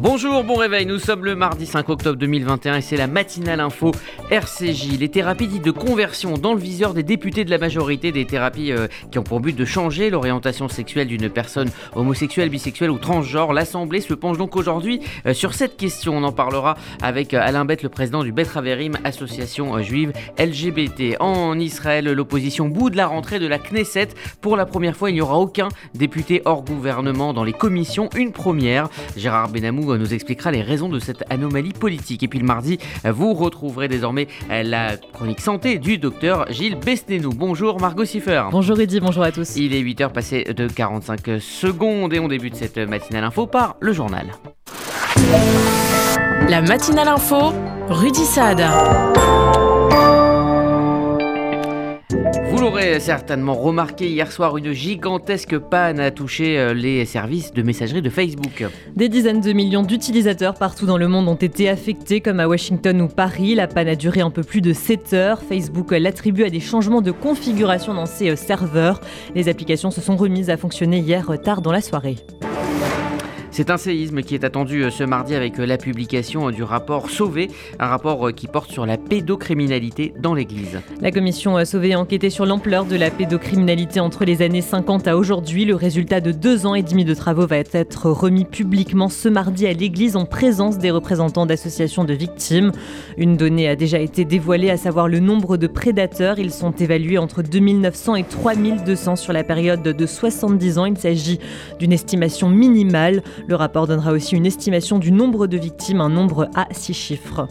Bonjour, bon réveil, nous sommes le mardi 5 octobre 2021 et c'est la matinale info RCJ. Les thérapies dites de conversion dans le viseur des députés de la majorité, des thérapies euh, qui ont pour but de changer l'orientation sexuelle d'une personne homosexuelle, bisexuelle ou transgenre. L'Assemblée se penche donc aujourd'hui euh, sur cette question. On en parlera avec euh, Alain Bett, le président du Bet Haverim, association juive LGBT. En Israël, l'opposition boude la rentrée de la Knesset. Pour la première fois, il n'y aura aucun député hors gouvernement dans les commissions. Une première. Gérard Benamou nous expliquera les raisons de cette anomalie politique. Et puis le mardi, vous retrouverez désormais la chronique santé du docteur Gilles Besnénou. Bonjour Margot Siffer. Bonjour Eddy, bonjour à tous. Il est 8h passé de 45 secondes et on débute cette matinale info par le journal. La matinale info, Rudy Saad. Vous l'aurez certainement remarqué hier soir, une gigantesque panne a touché euh, les services de messagerie de Facebook. Des dizaines de millions d'utilisateurs partout dans le monde ont été affectés, comme à Washington ou Paris. La panne a duré un peu plus de 7 heures. Facebook l'attribue à des changements de configuration dans ses euh, serveurs. Les applications se sont remises à fonctionner hier tard dans la soirée. C'est un séisme qui est attendu euh, ce mardi avec euh, la publication euh, du rapport Sauvé, un rapport qui porte sur la pédocriminalité dans l'Église. La commission Sauvé a enquêté sur l'ampleur de la pédocriminalité entre les années 50 à aujourd'hui. Le résultat de deux ans et demi de travaux va être remis publiquement ce mardi à l'Église en présence des représentants d'associations de victimes. Une donnée a déjà été dévoilée, à savoir le nombre de prédateurs. Ils sont évalués entre 2900 et 3200 sur la période de 70 ans. Il s'agit d'une estimation minimale. Le rapport donnera aussi une estimation du nombre de victimes, un nombre à six chiffres.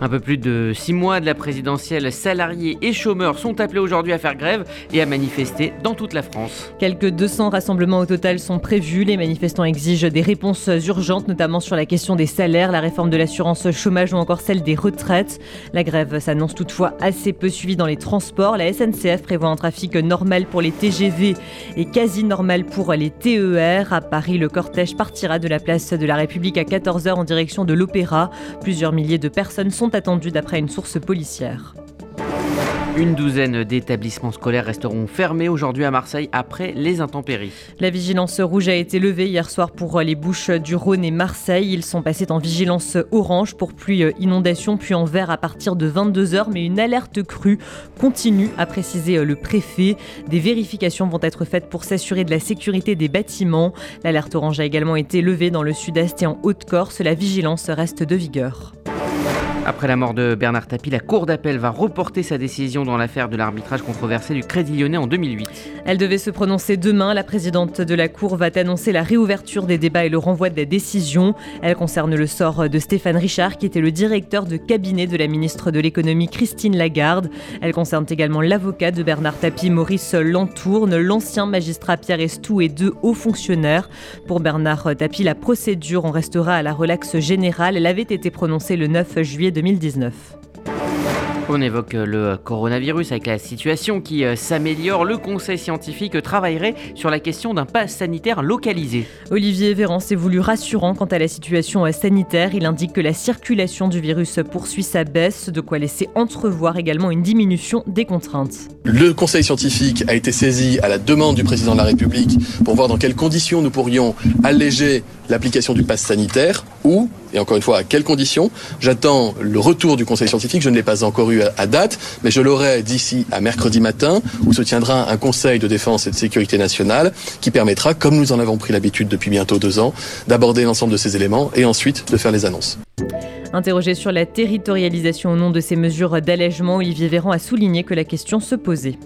Un peu plus de six mois de la présidentielle, salariés et chômeurs sont appelés aujourd'hui à faire grève et à manifester dans toute la France. Quelques 200 rassemblements au total sont prévus. Les manifestants exigent des réponses urgentes, notamment sur la question des salaires, la réforme de l'assurance chômage ou encore celle des retraites. La grève s'annonce toutefois assez peu suivie dans les transports. La SNCF prévoit un trafic normal pour les TGV et quasi normal pour les TER. À Paris, le cortège partira de la place de la République à 14h en direction de l'Opéra. Plusieurs milliers de personnes sont attendu d'après une source policière. Une douzaine d'établissements scolaires resteront fermés aujourd'hui à Marseille après les intempéries. La vigilance rouge a été levée hier soir pour les Bouches du Rhône et Marseille. Ils sont passés en vigilance orange pour pluie inondation, puis en vert à partir de 22h. Mais une alerte crue continue, a précisé le préfet. Des vérifications vont être faites pour s'assurer de la sécurité des bâtiments. L'alerte orange a également été levée dans le sud-est et en Haute-Corse. La vigilance reste de vigueur. Après la mort de Bernard Tapie, la Cour d'appel va reporter sa décision dans l'affaire de l'arbitrage controversé du Crédit Lyonnais en 2008. Elle devait se prononcer demain. La présidente de la Cour va annoncer la réouverture des débats et le renvoi de la décision. Elle concerne le sort de Stéphane Richard, qui était le directeur de cabinet de la ministre de l'économie Christine Lagarde. Elle concerne également l'avocat de Bernard Tapie, Maurice Lantourne, l'ancien magistrat Pierre Estou et deux hauts fonctionnaires. Pour Bernard Tapie, la procédure en restera à la relaxe générale. Elle avait été prononcée le 9 juillet 2019. On évoque le coronavirus avec la situation qui euh, s'améliore. Le conseil scientifique travaillerait sur la question d'un pass sanitaire localisé. Olivier Véran s'est voulu rassurant quant à la situation euh, sanitaire. Il indique que la circulation du virus poursuit sa baisse, de quoi laisser entrevoir également une diminution des contraintes. Le conseil scientifique a été saisi à la demande du président de la République pour voir dans quelles conditions nous pourrions alléger l'application du pass sanitaire ou, et encore une fois, à quelles conditions. J'attends le retour du conseil scientifique. Je ne l'ai pas encore eu à date, mais je l'aurai d'ici à mercredi matin, où se tiendra un conseil de défense et de sécurité nationale qui permettra, comme nous en avons pris l'habitude depuis bientôt deux ans, d'aborder l'ensemble de ces éléments et ensuite de faire les annonces. Interrogé sur la territorialisation au nom de ces mesures d'allègement, Olivier Véran a souligné que la question se posait.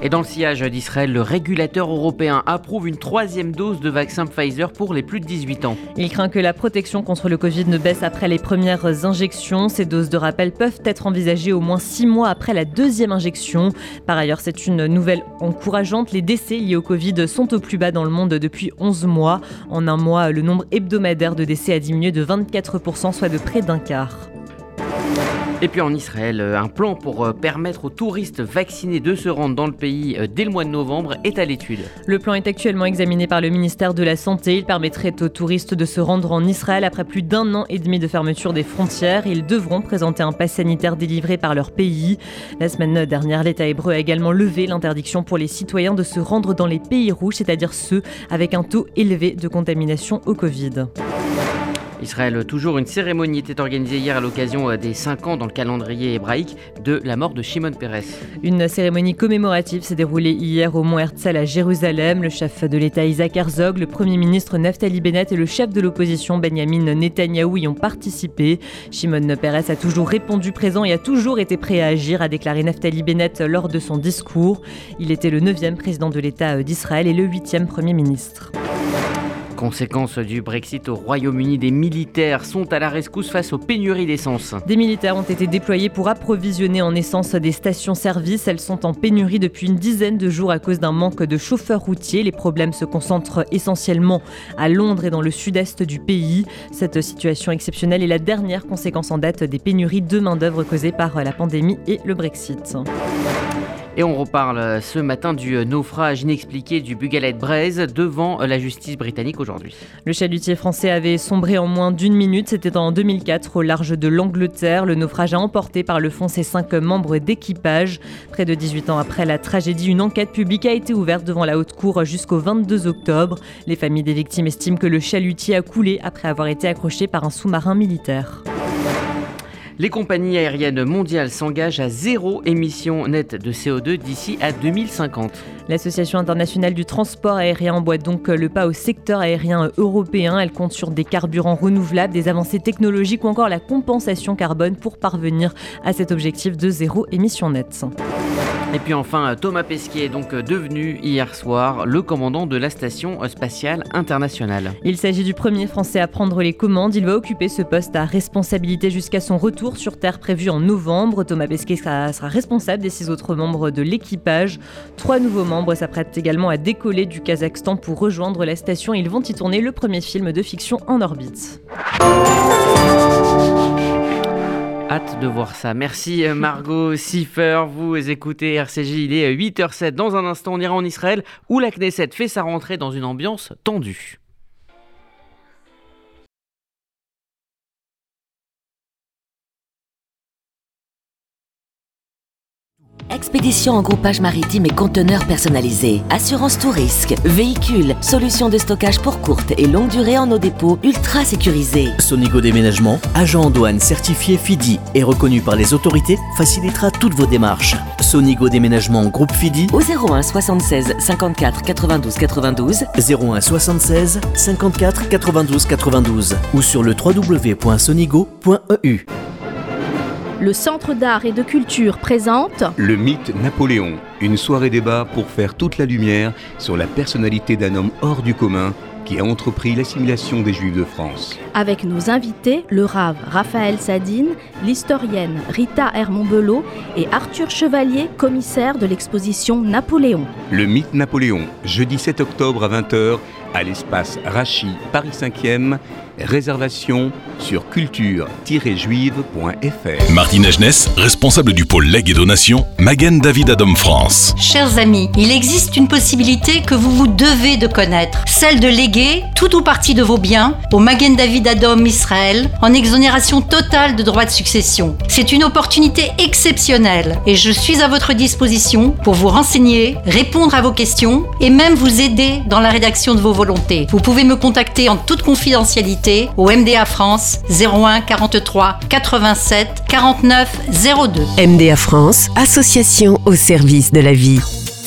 Et dans le sillage d'Israël, le régulateur européen approuve une troisième dose de vaccin Pfizer pour les plus de 18 ans. Il craint que la protection contre le Covid ne baisse après les premières injections. Ces doses de rappel peuvent être envisagées au moins six mois après la deuxième injection. Par ailleurs, c'est une nouvelle encourageante. Les décès liés au Covid sont au plus bas dans le monde depuis 11 mois. En un mois, le nombre hebdomadaire de décès a diminué de 24%, soit de près d'un quart. Et puis en Israël, euh, un plan pour euh, permettre aux touristes vaccinés de se rendre dans le pays euh, dès le mois de novembre est à l'étude. Le plan est actuellement examiné par le ministère de la Santé. Il permettrait aux touristes de se rendre en Israël après plus d'un an et demi de fermeture des frontières. Ils devront présenter un pass sanitaire délivré par leur pays. La semaine dernière, l'État hébreu a également levé l'interdiction pour les citoyens de se rendre dans les pays rouges, c'est-à-dire ceux avec un taux élevé de contamination au Covid. Israël, toujours une cérémonie était organisée hier à l'occasion euh, des 5 ans dans le calendrier hébraïque de la mort de Shimon Peres. Une cérémonie commémorative s'est déroulée hier au Mont Herzl à Jérusalem. Le chef de l'État Isaac Herzog, le Premier ministre Naftali Bennett et le chef de l'opposition Benjamin Netanyahou y ont participé. Shimon Peres a toujours répondu présent et a toujours été prêt à agir, a déclaré Naftali Bennett lors de son discours. Il était le 9e président de l'État d'Israël et le 8e Premier ministre. Conséquence du Brexit au Royaume-Uni, des militaires sont à la rescousse face aux pénuries d'essence. Des militaires ont été déployés pour approvisionner en essence des stations-service. Elles sont en pénurie depuis une dizaine de jours à cause d'un manque de chauffeurs routiers. Les problèmes se concentrent essentiellement à Londres et dans le sud-est du pays. Cette situation exceptionnelle est la dernière conséquence en date des pénuries de main-d'œuvre causées par la pandémie et le Brexit. Et on reparle ce matin du naufrage inexpliqué du Bugalet Braise devant la justice britannique aujourd'hui. Le chalutier français avait sombré en moins d'une minute. C'était en 2004 au large de l'Angleterre. Le naufrage a emporté par le fond ses cinq membres d'équipage. Près de 18 ans après la tragédie, une enquête publique a été ouverte devant la haute cour jusqu'au 22 octobre. Les familles des victimes estiment que le chalutier a coulé après avoir été accroché par un sous-marin militaire. Les compagnies aériennes mondiales s'engagent à zéro émission nette de CO2 d'ici à 2050. L'Association internationale du transport aérien emboîte donc le pas au secteur aérien européen. Elle compte sur des carburants renouvelables, des avancées technologiques ou encore la compensation carbone pour parvenir à cet objectif de zéro émission nette. Et puis enfin, Thomas Pesquet est donc devenu hier soir le commandant de la station spatiale internationale. Il s'agit du premier Français à prendre les commandes. Il va occuper ce poste à responsabilité jusqu'à son retour sur Terre prévu en novembre. Thomas Pesquet sera, responsable des six autres membres de l'équipage. Trois nouveaux membres s'apprêtent également à décoller du Kazakhstan pour rejoindre la station. Ils vont y tourner le premier film de fiction en orbite. Hâte de voir ça. Merci euh, Margot Siffer. Vous écoutez RCJ, il est 8h07. Euh, dans un instant, on ira en Israël où la Knesset fait sa rentrée dans une ambiance tendue. Expédition en groupage maritime et conteneurs personnalisés. Assurance tout risque. Véhicules. Solutions de stockage pour courte et longue durée en nos dépôts ultra sécurisés. Sonigo Déménagement, agent en douane certifié FIDI et reconnu par les autorités, facilitera toutes vos démarches. Sonigo Déménagement Groupe FIDI au 01 76 54 92 92 01 76 54 92 92 ou sur le www.sonigo.eu. Le Centre d'art et de culture présente Le mythe Napoléon, une soirée débat pour faire toute la lumière sur la personnalité d'un homme hors du commun qui a entrepris l'assimilation des Juifs de France. Avec nos invités, le rave Raphaël Sadine, l'historienne Rita Hermont-Belot et Arthur Chevalier, commissaire de l'exposition Napoléon. Le mythe Napoléon, jeudi 7 octobre à 20h à l'espace Rachi, Paris 5e Réservation sur culture-juive.fr. Martine Agenès, responsable du pôle legs et donation, Magen David Adam France. Chers amis, il existe une possibilité que vous vous devez de connaître, celle de léguer tout ou partie de vos biens au Magen David Adam Israël en exonération totale de droits de succession. C'est une opportunité exceptionnelle et je suis à votre disposition pour vous renseigner, répondre à vos questions et même vous aider dans la rédaction de vos volontés. Vous pouvez me contacter en toute confidentialité au MDA France 01 43 87 49 02. MDA France, association au service de la vie.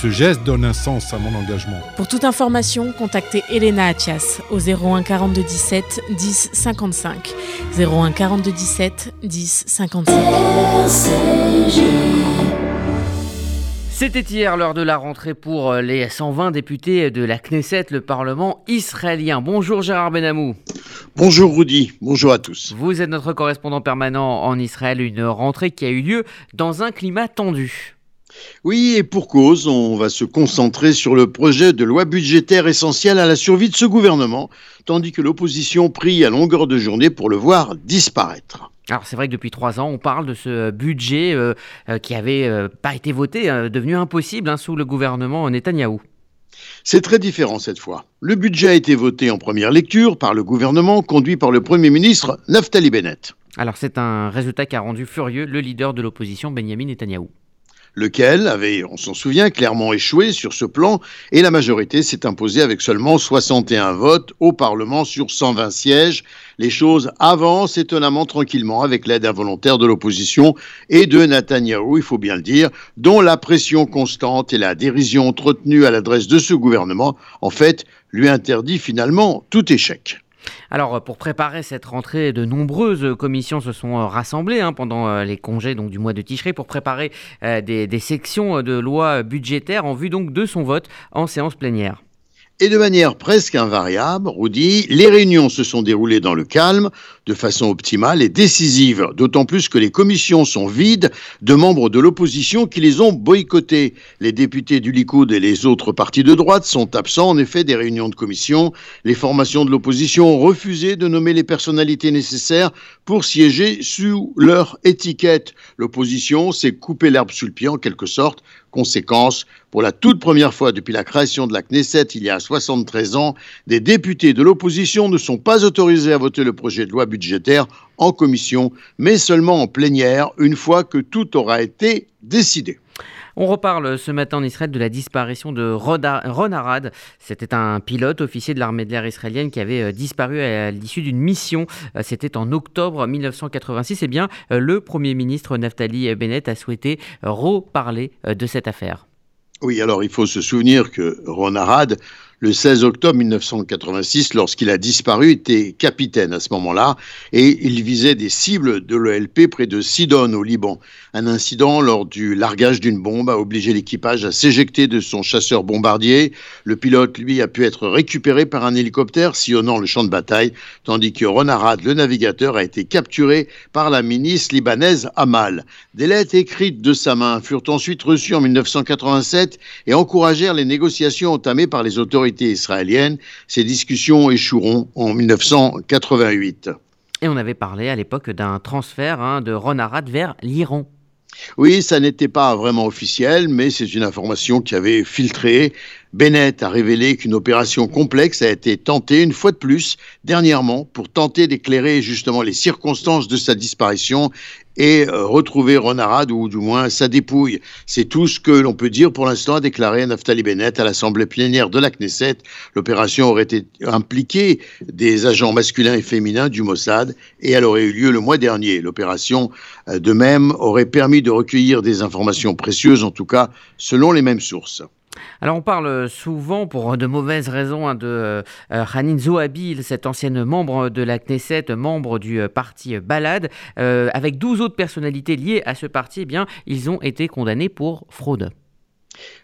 Ce geste donne un sens à mon engagement. Pour toute information, contactez Elena Atias au 01 42 17 10 55. 01 42 17 10 55. C'était hier l'heure de la rentrée pour euh, les 120 députés de la Knesset, le Parlement israélien. Bonjour Gérard Benamou. Bonjour Rudy, bonjour à tous. Vous êtes notre correspondant permanent en Israël, une rentrée qui a eu lieu dans un climat tendu. Oui, et pour cause, on va se concentrer sur le projet de loi budgétaire essentiel à la survie de ce gouvernement, tandis que l'opposition prie à longueur de journée pour le voir disparaître. Alors c'est vrai que depuis trois ans, on parle de ce budget euh, euh, qui n'avait euh, pas été voté, devenu impossible hein, sous le gouvernement Netanyahou. C'est très différent cette fois. Le budget a été voté en première lecture par le gouvernement conduit par le Premier ministre Naftali Bennett. Alors c'est un résultat qui a rendu furieux le leader de l'opposition Benjamin Netanyahou lequel avait, on s'en souvient, clairement échoué sur ce plan, et la majorité s'est imposée avec seulement 61 votes au Parlement sur 120 sièges. Les choses avancent étonnamment tranquillement avec l'aide involontaire de l'opposition et de Netanyahou, il faut bien le dire, dont la pression constante et la dérision entretenue à l'adresse de ce gouvernement, en fait, lui interdit finalement tout échec. Alors, pour préparer cette rentrée, de nombreuses commissions se sont euh, rassemblées hein, pendant euh, les congés donc, du mois de Ticherie pour préparer euh, des, sections de loi budgétaires en vue donc de son vote en séance plénière. Et de manière presque invariable, Rudy, les réunions se sont déroulées dans le calme, de façon optimale et décisive, d'autant plus que les commissions sont vides de membres de l'opposition qui les ont boycottées. Les députés du Likoud et les autres partis de droite sont absents en effet des réunions de commission. Les formations de l'opposition ont refusé de nommer les personnalités nécessaires pour siéger sous leur étiquette. L'opposition s'est coupé l'herbe sous le pied en quelque sorte Conséquence, pour la toute première fois depuis la création de la Knesset il y a 73 ans, des députés de l'opposition ne sont pas autorisés à voter le projet de loi budgétaire en commission, mais seulement en plénière, une fois que tout aura été décidé. On reparle ce matin en Israël de la disparition de Ron Arad. C'était un pilote officier de l'armée de l'air israélienne qui avait euh, disparu à l'issue d'une mission. Euh, c'était en octobre 1986. Eh bien, euh, le Premier ministre Naftali Bennett a souhaité reparler de cette affaire. Oui, alors il faut se souvenir que Ron Arad le 16 octobre 1986, lorsqu'il a disparu, était capitaine à ce moment-là et il visait des cibles de l'OLP près de Sidon au Liban. Un incident lors du largage d'une bombe a obligé l'équipage à s'éjecter de son chasseur bombardier. Le pilote, lui, a pu être récupéré par un hélicoptère sillonnant le champ de bataille, tandis que Ronarad, le navigateur, a été capturé par la ministre libanaise Amal. Des lettres écrites de sa main furent ensuite reçues en 1987 et encouragèrent les négociations entamées par les autorités israélienne. Ces discussions échoueront en 1988. Et on avait parlé à l'époque d'un transfert hein, de Ron Arad vers l'Iran. Oui, ça n'était pas vraiment officiel, mais c'est une information qui avait filtré. Bennett a révélé qu'une opération complexe a été tentée une fois de plus dernièrement pour tenter d'éclairer justement les circonstances de sa disparition et euh, retrouver Ronarad ou du moins sa dépouille. C'est tout ce que l'on peut dire pour l'instant, a déclaré Naftali Bennett à l'Assemblée plénière de la Knesset. L'opération aurait été impliquée des agents masculins et féminins du Mossad et elle aurait eu lieu le mois dernier. L'opération, euh, de même, aurait permis de recueillir des informations précieuses, en tout cas selon les mêmes sources. Alors on parle souvent, pour de mauvaises raisons, hein, de euh, Hanin Zohabi, cette ancienne membre de la Knesset, membre du euh, parti Balad, euh, avec 12 autres personnalités liées à ce parti, eh bien, ils ont été condamnés pour fraude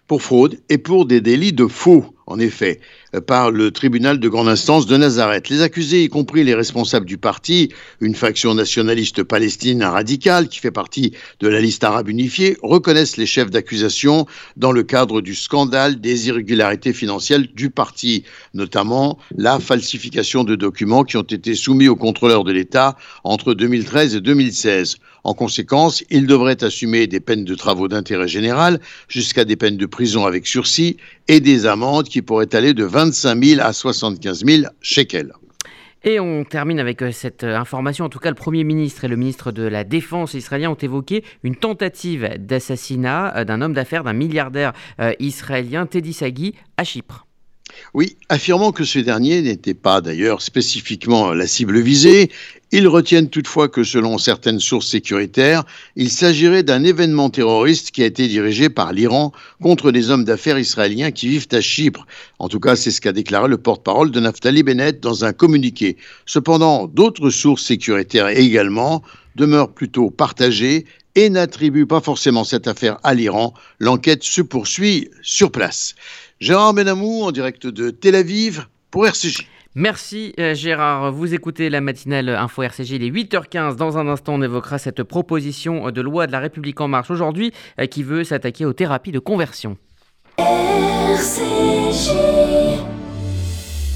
pour fraude et pour des délits de faux, en effet, euh, par le tribunal de grande instance de Nazareth. Les accusés, y compris les responsables du parti, une faction nationaliste palestine radicale qui fait partie de la liste arabe unifiée, reconnaissent les chefs d'accusation dans le cadre du scandale des irrégularités financières du parti, notamment la falsification de documents qui ont été soumis au contrôleur de l'État entre 2013 et 2016. En conséquence, ils devraient assumer des peines de travaux d'intérêt général jusqu'à des peines de prison avec sursis et des amendes qui pourraient aller de 25 000 à 75 000 shekels. Et on termine avec euh, cette euh, information. En tout cas, le Premier ministre et le ministre de la Défense israélien ont évoqué une tentative d'assassinat euh, d'un homme d'affaires, d'un milliardaire israélien, Teddy Sagui, à Chypre. Oui, affirmant que ce dernier n'était pas d'ailleurs spécifiquement la cible visée, ils retiennent toutefois que selon certaines sources sécuritaires, il s'agirait d'un événement terroriste qui a été dirigé par l'Iran contre des hommes d'affaires israéliens qui vivent à Chypre. En tout cas, c'est ce qu'a déclaré le porte-parole de Naftali Bennett dans un communiqué. Cependant, d'autres sources sécuritaires également demeurent plutôt partagées et n'attribuent pas forcément cette affaire à l'Iran. L'enquête se poursuit sur place. Gérard Benamou en direct de Tel Aviv pour RCJ. Merci euh, Gérard. Vous écoutez la matinale Info RCJ, il est 8h15. Dans un instant, on évoquera cette proposition de loi de la République en marche aujourd'hui euh, qui veut s'attaquer aux thérapies de conversion. RCJ.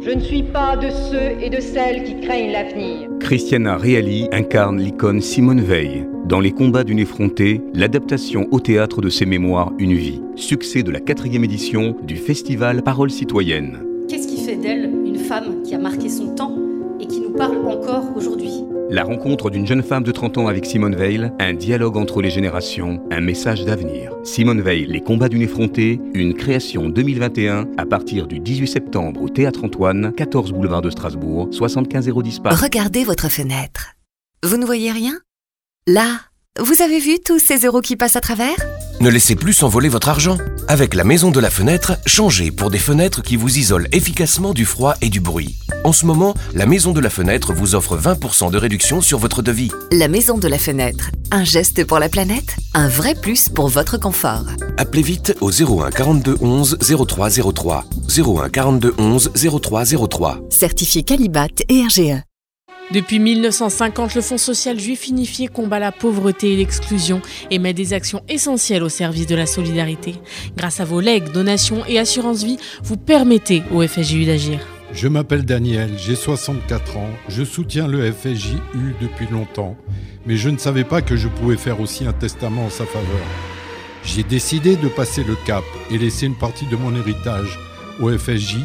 je ne suis pas de ceux et de celles qui craignent l'avenir. Christiana Reali incarne l'icône Simone Veil. Dans Les combats d'une effrontée, l'adaptation au théâtre de ses mémoires Une vie. Succès de la quatrième édition du festival Parole citoyenne. Qu'est-ce qui fait d'elle une femme qui a marqué son temps et qui nous parle encore aujourd'hui? La rencontre d'une jeune femme de 30 ans avec Simone Veil, un dialogue entre les générations, un message d'avenir. Simone Veil, Les combats d'une effrontée, une création 2021 à partir du 18 septembre au Théâtre Antoine, 14 boulevard de Strasbourg, 75 010 Paris. Regardez votre fenêtre. Vous ne voyez rien? Là, vous avez vu tous ces euros qui passent à travers? Ne laissez plus s'envoler votre argent. Avec la maison de la fenêtre, changez pour des fenêtres qui vous isolent efficacement du froid et du bruit. En ce moment, la maison de la fenêtre vous offre 20% de réduction sur votre devis. La maison de la fenêtre, un geste pour la planète, un vrai plus pour votre confort. Appelez vite au 01 42 11 03 03. 01 42 11 03 03. Certifié Calibat et RGE. Depuis 1950, le Fonds social juif unifié combat la pauvreté et l'exclusion et met des actions essentielles au service de la solidarité. Grâce à vos legs, donations et assurances vie, vous permettez au FSJU d'agir. Je m'appelle Daniel, j'ai 64 ans, je soutiens le FSJU depuis longtemps, mais je ne savais pas que je pouvais faire aussi un testament en sa faveur. J'ai décidé de passer le cap et laisser une partie de mon héritage au FSJU.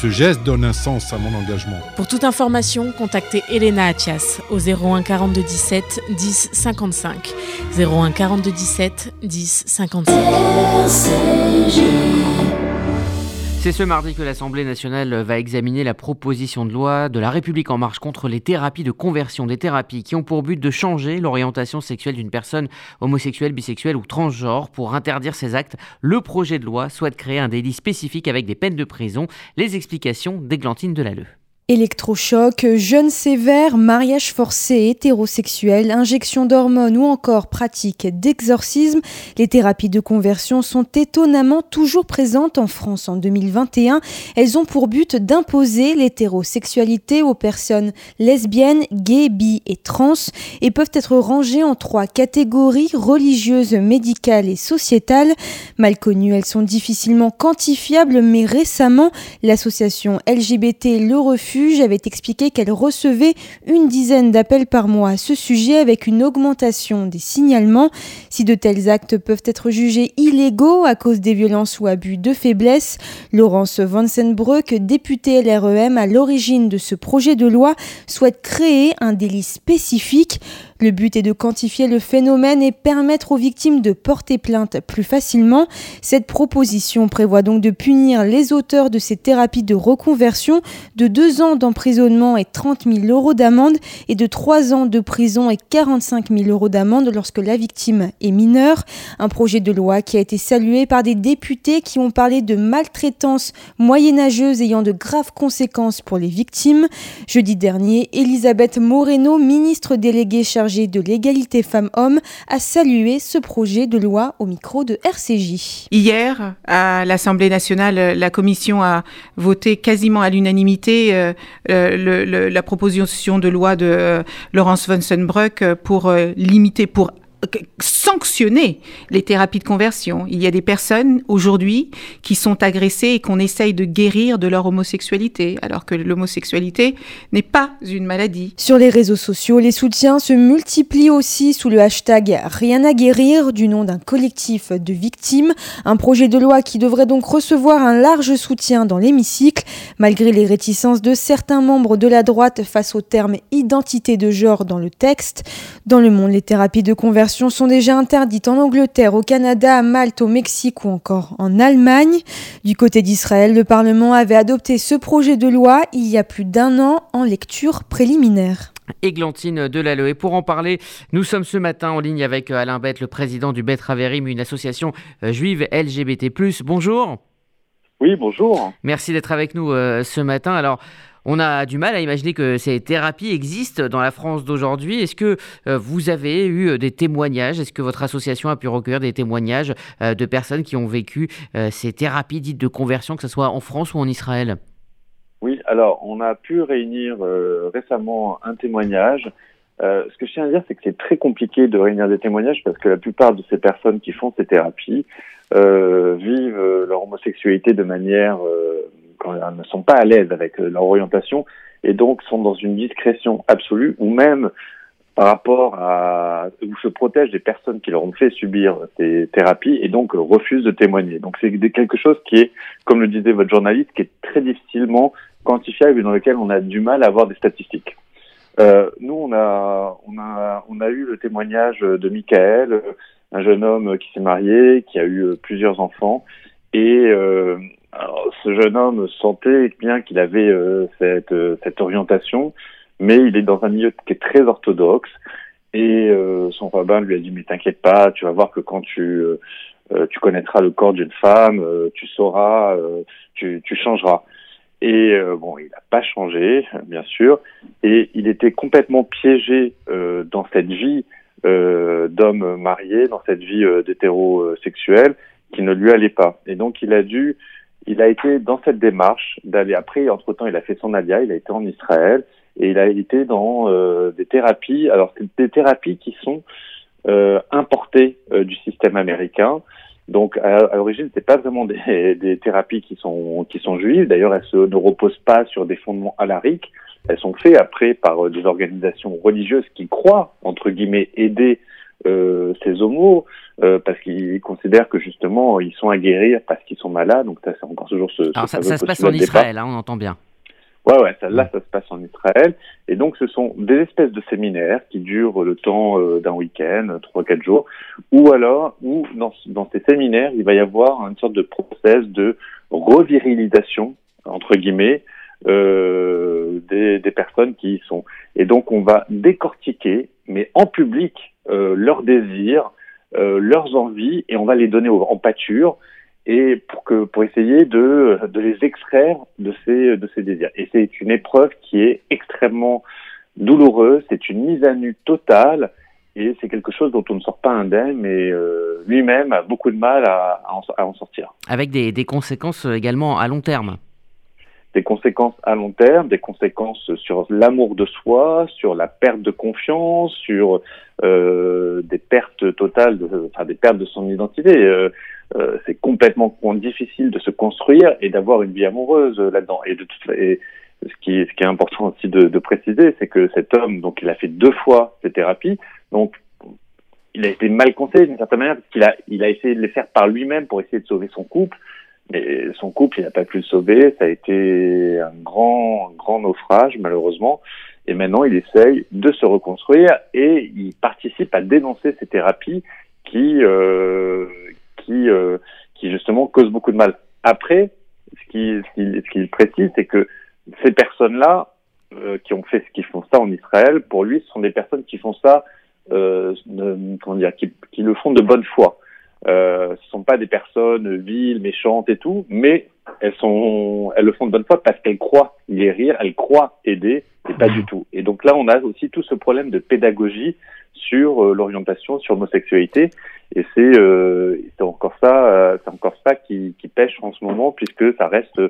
Ce geste donne un sens à mon engagement. Pour toute information, contactez Elena Atias au 01 42 17 10 55. 01 42 17 10 55. C'est ce mardi que l'Assemblée nationale va examiner la proposition de loi de la République en marche contre les thérapies de conversion, des thérapies qui ont pour but de changer l'orientation sexuelle d'une personne homosexuelle, bisexuelle ou transgenre. Pour interdire ces actes, le projet de loi souhaite créer un délit spécifique avec des peines de prison. Les explications d'Églantine Delalleux. Électrochoc, jeunes sévères, mariage forcé, hétérosexuel, injection d'hormones ou encore pratique d'exorcisme, les thérapies de conversion sont étonnamment toujours présentes en France en 2021. Elles ont pour but d'imposer l'hétérosexualité aux personnes lesbiennes, gays, bi et trans et peuvent être rangées en trois catégories religieuses, médicales et sociétales. Mal connues, elles sont difficilement quantifiables, mais récemment, l'association LGBT Le Refus avait expliqué qu'elle recevait une dizaine d'appels par mois à ce sujet avec une augmentation des signalements. Si de tels actes peuvent être jugés illégaux à cause des violences ou abus de faiblesse, Laurence Vansenbroek, députée LREM à l'origine de ce projet de loi, souhaite créer un délit spécifique. Le but est de quantifier le phénomène et permettre aux victimes de porter plainte plus facilement. Cette proposition prévoit donc de punir les auteurs de ces thérapies de reconversion de deux ans d'emprisonnement et 30 000 euros d'amende et de trois ans de prison et 45 000 euros d'amende lorsque la victime est mineure. Un projet de loi qui a été salué par des députés qui ont parlé de maltraitance moyenâgeuse ayant de graves conséquences pour les victimes. Jeudi dernier, Elisabeth Moreno, ministre déléguée chargée de l'égalité femmes-hommes, a salué ce projet de loi au micro de RCJ. Hier, à l'Assemblée nationale, la Commission a voté quasiment à l'unanimité euh, euh, la proposition de loi de euh, Laurence von Sonnenbruck pour limiter, pour sanctionner les thérapies de conversion. Il y a des personnes aujourd'hui qui sont agressées et qu'on essaye de guérir de leur homosexualité, alors que l'homosexualité n'est pas une maladie. Sur les réseaux sociaux, les soutiens se multiplient aussi sous le hashtag Rien à guérir du nom d'un collectif de victimes. Un projet de loi qui devrait donc recevoir un large soutien dans l'hémicycle, malgré les réticences de certains membres de la droite face au terme identité de genre dans le texte. Dans le monde, les thérapies de conversion sont déjà interdites en Angleterre, au Canada, à Malte, au Mexique ou encore en Allemagne. Du côté d'Israël, le Parlement avait adopté ce projet de loi il y a plus d'un an en lecture préliminaire. Églantine Delalleux. Et pour en parler, nous sommes ce matin en ligne avec Alain Bette, le président du Beth Raverim, une association euh, juive LGBT+. Bonjour. Oui, bonjour. Merci d'être avec nous euh, ce matin. Alors, on a du mal à imaginer que ces thérapies existent dans la France d'aujourd'hui. Est-ce que euh, vous avez eu euh, des témoignages? Est-ce que votre association a pu recueillir des témoignages euh, de personnes qui ont vécu ces thérapies dites de conversion, que ce soit en France ou en Israël? Oui, alors on a pu réunir récemment un témoignage. ce que je tiens à dire, c'est que c'est très compliqué de réunir des témoignages parce que la plupart de ces personnes qui font ces thérapies vivent leur homosexualité de manière ne sont pas à l'aise avec euh, leur orientation et donc sont dans une discrétion absolue ou même par rapport à ou se protègent des personnes qui leur ont fait subir ces thérapies et donc refusent de témoigner. Donc c'est quelque chose qui est, comme le disait votre journaliste, qui est très difficilement quantifiable et dans lequel on a du mal à avoir des statistiques. Euh, nous, on a, on a, on a eu le témoignage de Michael, un jeune homme qui s'est marié, qui a eu plusieurs enfants et euh, alors, ce jeune homme sentait bien qu'il avait euh, cette, euh, cette orientation, mais il est dans un milieu qui est très orthodoxe. Et euh, son rabbin lui a dit mais t'inquiète pas, tu vas voir que quand tu tu connaîtras le corps d'une femme, tu sauras, tu, tu changeras. Et bon, il n'a pas changé, bien sûr, et il était complètement piégé dans cette vie d'homme marié, dans cette vie d'hétérosexuel qui ne lui allait pas. Et donc il a dû il a été dans cette démarche d'aller après, entre-temps, il a fait son alia, il a été en Israël et il a été dans euh, des thérapies. Alors, c'est des thérapies qui sont euh, importées euh, du système américain. Donc, à, l'origine, c'est pas vraiment des, des, thérapies qui sont qui sont juives. D'ailleurs, elles se, ne reposent pas sur des fondements alariques. Elles sont faites après par des organisations religieuses qui croient entre guillemets aider euh, ces homos euh, parce qu'ils considèrent que justement ils sont à guérir parce qu'ils sont malades. Donc ça, c'est encore toujours ce. Alors ça, se passe en Israël, hein, on entend bien. Ouais, ouais, ça, là, ça se passe en Israël. Et donc, ce sont des espèces de séminaires qui durent le temps euh, d'un week-end, trois, quatre jours, ou alors, ou dans, dans ces séminaires, il va y avoir une sorte de process de revirilisation, entre guillemets, euh, des, des personnes qui y sont. Et donc, on va décortiquer, mais en public, leurs désirs, euh, leurs envies, et on va les donner en pâture et pour que pour essayer de, de les extraire de ces de ces désirs. Et c'est une épreuve qui est extrêmement douloureuse. C'est une mise à nu totale. Et c'est quelque chose dont on ne sort pas indemne, mais euh, lui-même a beaucoup de mal à, à, en, à en, sortir. Avec des, des conséquences également à long terme des conséquences à long terme, des conséquences sur l'amour de soi, sur la perte de confiance, sur euh, des pertes totales, de, enfin des pertes de son identité. Euh, euh, c'est complètement difficile de se construire et d'avoir une vie amoureuse là-dedans. Et, de, et ce qui, ce qui est important aussi de, de préciser, c'est que cet homme, donc, il a fait deux fois ces thérapies, donc il a été mal conseillé d'une certaine manière parce qu'il a, il a essayé de les faire par lui-même pour essayer de sauver son couple. Mais son couple, il n'a pas pu le sauver. Ça a été un grand, grand naufrage, malheureusement. Et maintenant, il essaye de se reconstruire et il participe à dénoncer ces thérapies qui, euh, qui, euh, qui justement causent beaucoup de mal. Après, ce qu'il ce qui, précise, c'est que ces personnes-là euh, qui ont fait, qui font ça en Israël, pour lui, ce sont des personnes qui font ça, euh, comment dire, qui, qui le font de bonne foi. Euh, ce sont pas des personnes viles, méchantes et tout, mais elles sont, elles le font de bonne foi parce qu'elles croient guérir, elles croient aider et pas du tout. Et donc là, on a aussi tout ce problème de pédagogie sur euh, l'orientation, sur l'homosexualité, et c'est euh, encore ça, euh, c'est encore ça qui, qui pêche en ce moment, puisque ça reste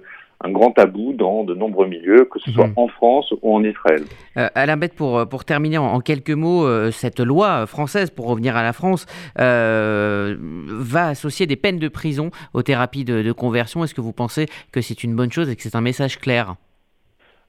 un grand tabou dans de nombreux milieux, que ce soit Mhm. en France ou en Israël. Euh, Alain Bette, pour, pour terminer en, en quelques mots, euh, cette loi française, pour revenir à la France, euh, va associer des peines de prison aux thérapies de, de conversion. Est-ce que vous pensez que c'est une bonne chose et que c'est un message clair?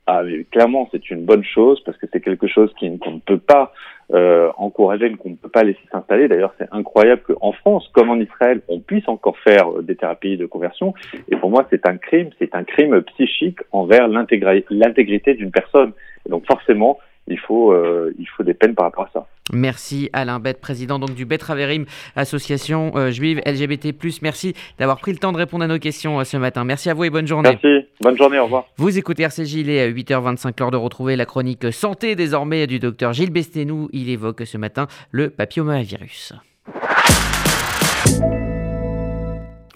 Ah, mais clairement, c'est une bonne chose parce que c'est quelque chose qui- qu'on ne peut pas euh, encourager, qu'on ne peut pas laisser s'installer. D'ailleurs, c'est incroyable qu'en France, comme en Israël, on puisse encore faire euh, des thérapies de conversion. Et pour moi, c'est un crime, c'est un crime psychique envers l'intégrité d'une personne. Et donc, forcément, il faut, euh, il faut des peines par rapport à ça. Merci Alain Bette, président donc du Betraverim, association euh, juive LGBT+. Merci d'avoir pris le temps de répondre à nos questions euh, ce matin. Merci à vous et bonne journée. Merci, bonne journée, au revoir. Vous écoutez RCJ, il est à 8h25, l'heure de retrouver la chronique santé désormais du docteur Gilles Bestenou. Il évoque ce matin le papillomavirus.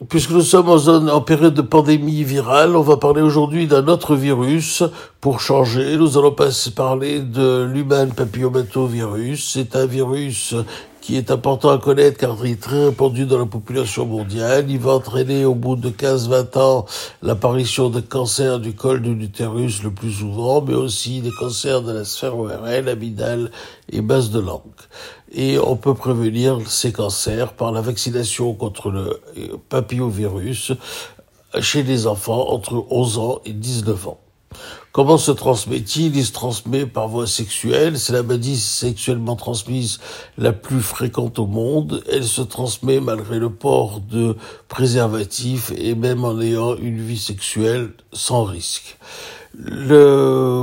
Puisque nous sommes en, en période de pandémie virale, on va parler aujourd'hui d'un autre virus. Pour changer, nous allons passer parler de l'human papillomavirus. C'est un virus qui est important à connaître car il est très répandu dans la population mondiale. Il va entraîner au bout de 15-20 ans l'apparition de cancers du col de l'utérus le plus souvent, mais aussi des cancers de la sphère ORL, amygdale et base de langue. Et on peut prévenir ces cancers par la vaccination contre le euh, papillovirus chez les enfants entre 11 ans et 19 ans. Comment se transmet-il? Il se transmet par voie sexuelle. C'est la maladie sexuellement transmise la plus fréquente au monde. Elle se transmet malgré le port de préservatifs et même en ayant une vie sexuelle sans risque.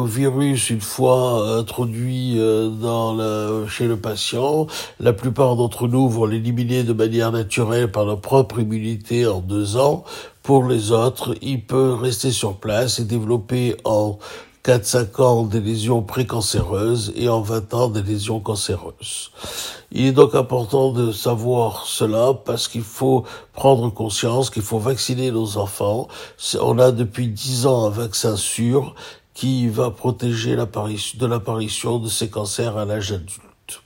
Virus, une fois introduit euh, dans chez le patient, la plupart d'entre nous vont l'éliminer de manière naturelle par leur propre immunité en deux ans. Pour les autres, il peut rester sur place et développer en 4-5 ans des lésions précancéreuses et en 20 ans des lésions cancéreuses. Il est donc important de savoir cela parce qu'il faut prendre conscience qu'il faut vacciner nos enfants. On a depuis 10 ans un vaccin sûr qui va protéger de l'apparition de ces cancers à l'âge adulte.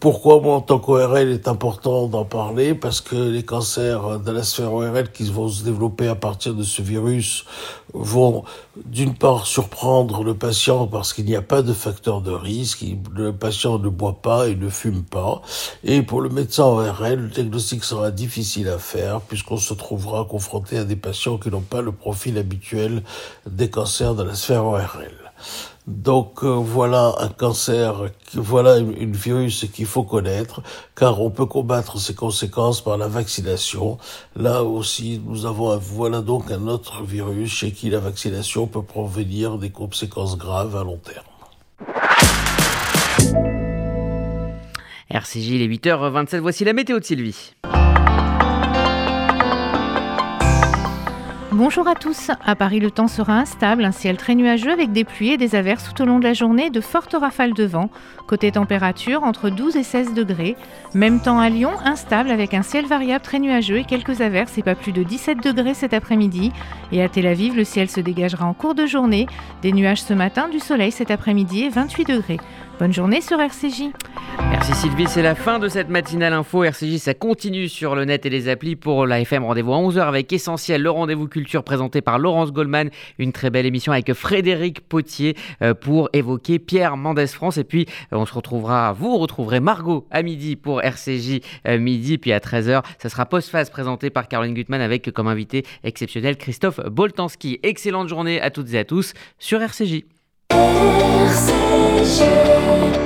Pourquoi moi en tant qu'ORL est important d'en parler? Parce que les cancers de la sphère ORL qui vont se développer à partir de ce virus vont d'une part surprendre le patient parce qu'il n'y a pas de facteur de risque, le patient ne boit pas et ne fume pas. Et pour le médecin ORL, le diagnostic sera difficile à faire puisqu'on se trouvera confronté à des patients qui n'ont pas le profil habituel des cancers de la sphère ORL. Donc euh, voilà un cancer, voilà une, virus qu'il faut connaître, car on peut combattre ses conséquences par la vaccination. Là aussi, nous avons un- voilà donc un autre virus chez qui la vaccination peut provenir des conséquences graves à long terme. RCJ, il est 8h27, voici la météo de Sylvie. Bonjour à tous. À Paris, le temps sera instable, un ciel très nuageux avec des pluies et des averses tout au long de la journée, de fortes rafales de vent. Côté température, entre 12 et 16 degrés. Même temps à Lyon, instable avec un ciel variable très nuageux et quelques averses et pas plus de 17 degrés cet après-midi. Et à Tel Aviv, le ciel se dégagera en cours de journée. Des nuages ce matin, du soleil cet après-midi et 28 degrés. Bonne journée sur RCJ. Merci Sylvie, c'est la fin de cette matinale info. RCJ, ça continue sur le net et les applis pour la FM. Rendez-vous à 11h avec Essentiel, le rendez-vous culture présenté par Laurence Goldman. Une très belle émission avec Frédéric Potier euh, pour évoquer Pierre Mendès France. Et puis, euh, on se retrouvera, vous retrouverez Margot à midi pour RCJ euh, midi. Puis à 13h, ça sera post-phase présenté par Caroline Gutmann avec comme invité exceptionnel Christophe Boltanski. Excellente journée à toutes et à tous sur RCJ. station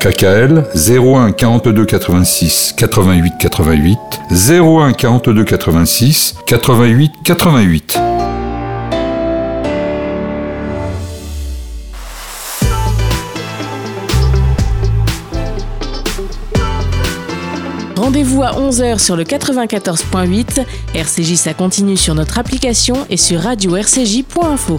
KKL 01 42 86 88 88 01 42 86 88 88. Rendez-vous à 11h sur le 94.8. RCJ, ça continue sur notre application et sur radio-rcj.info.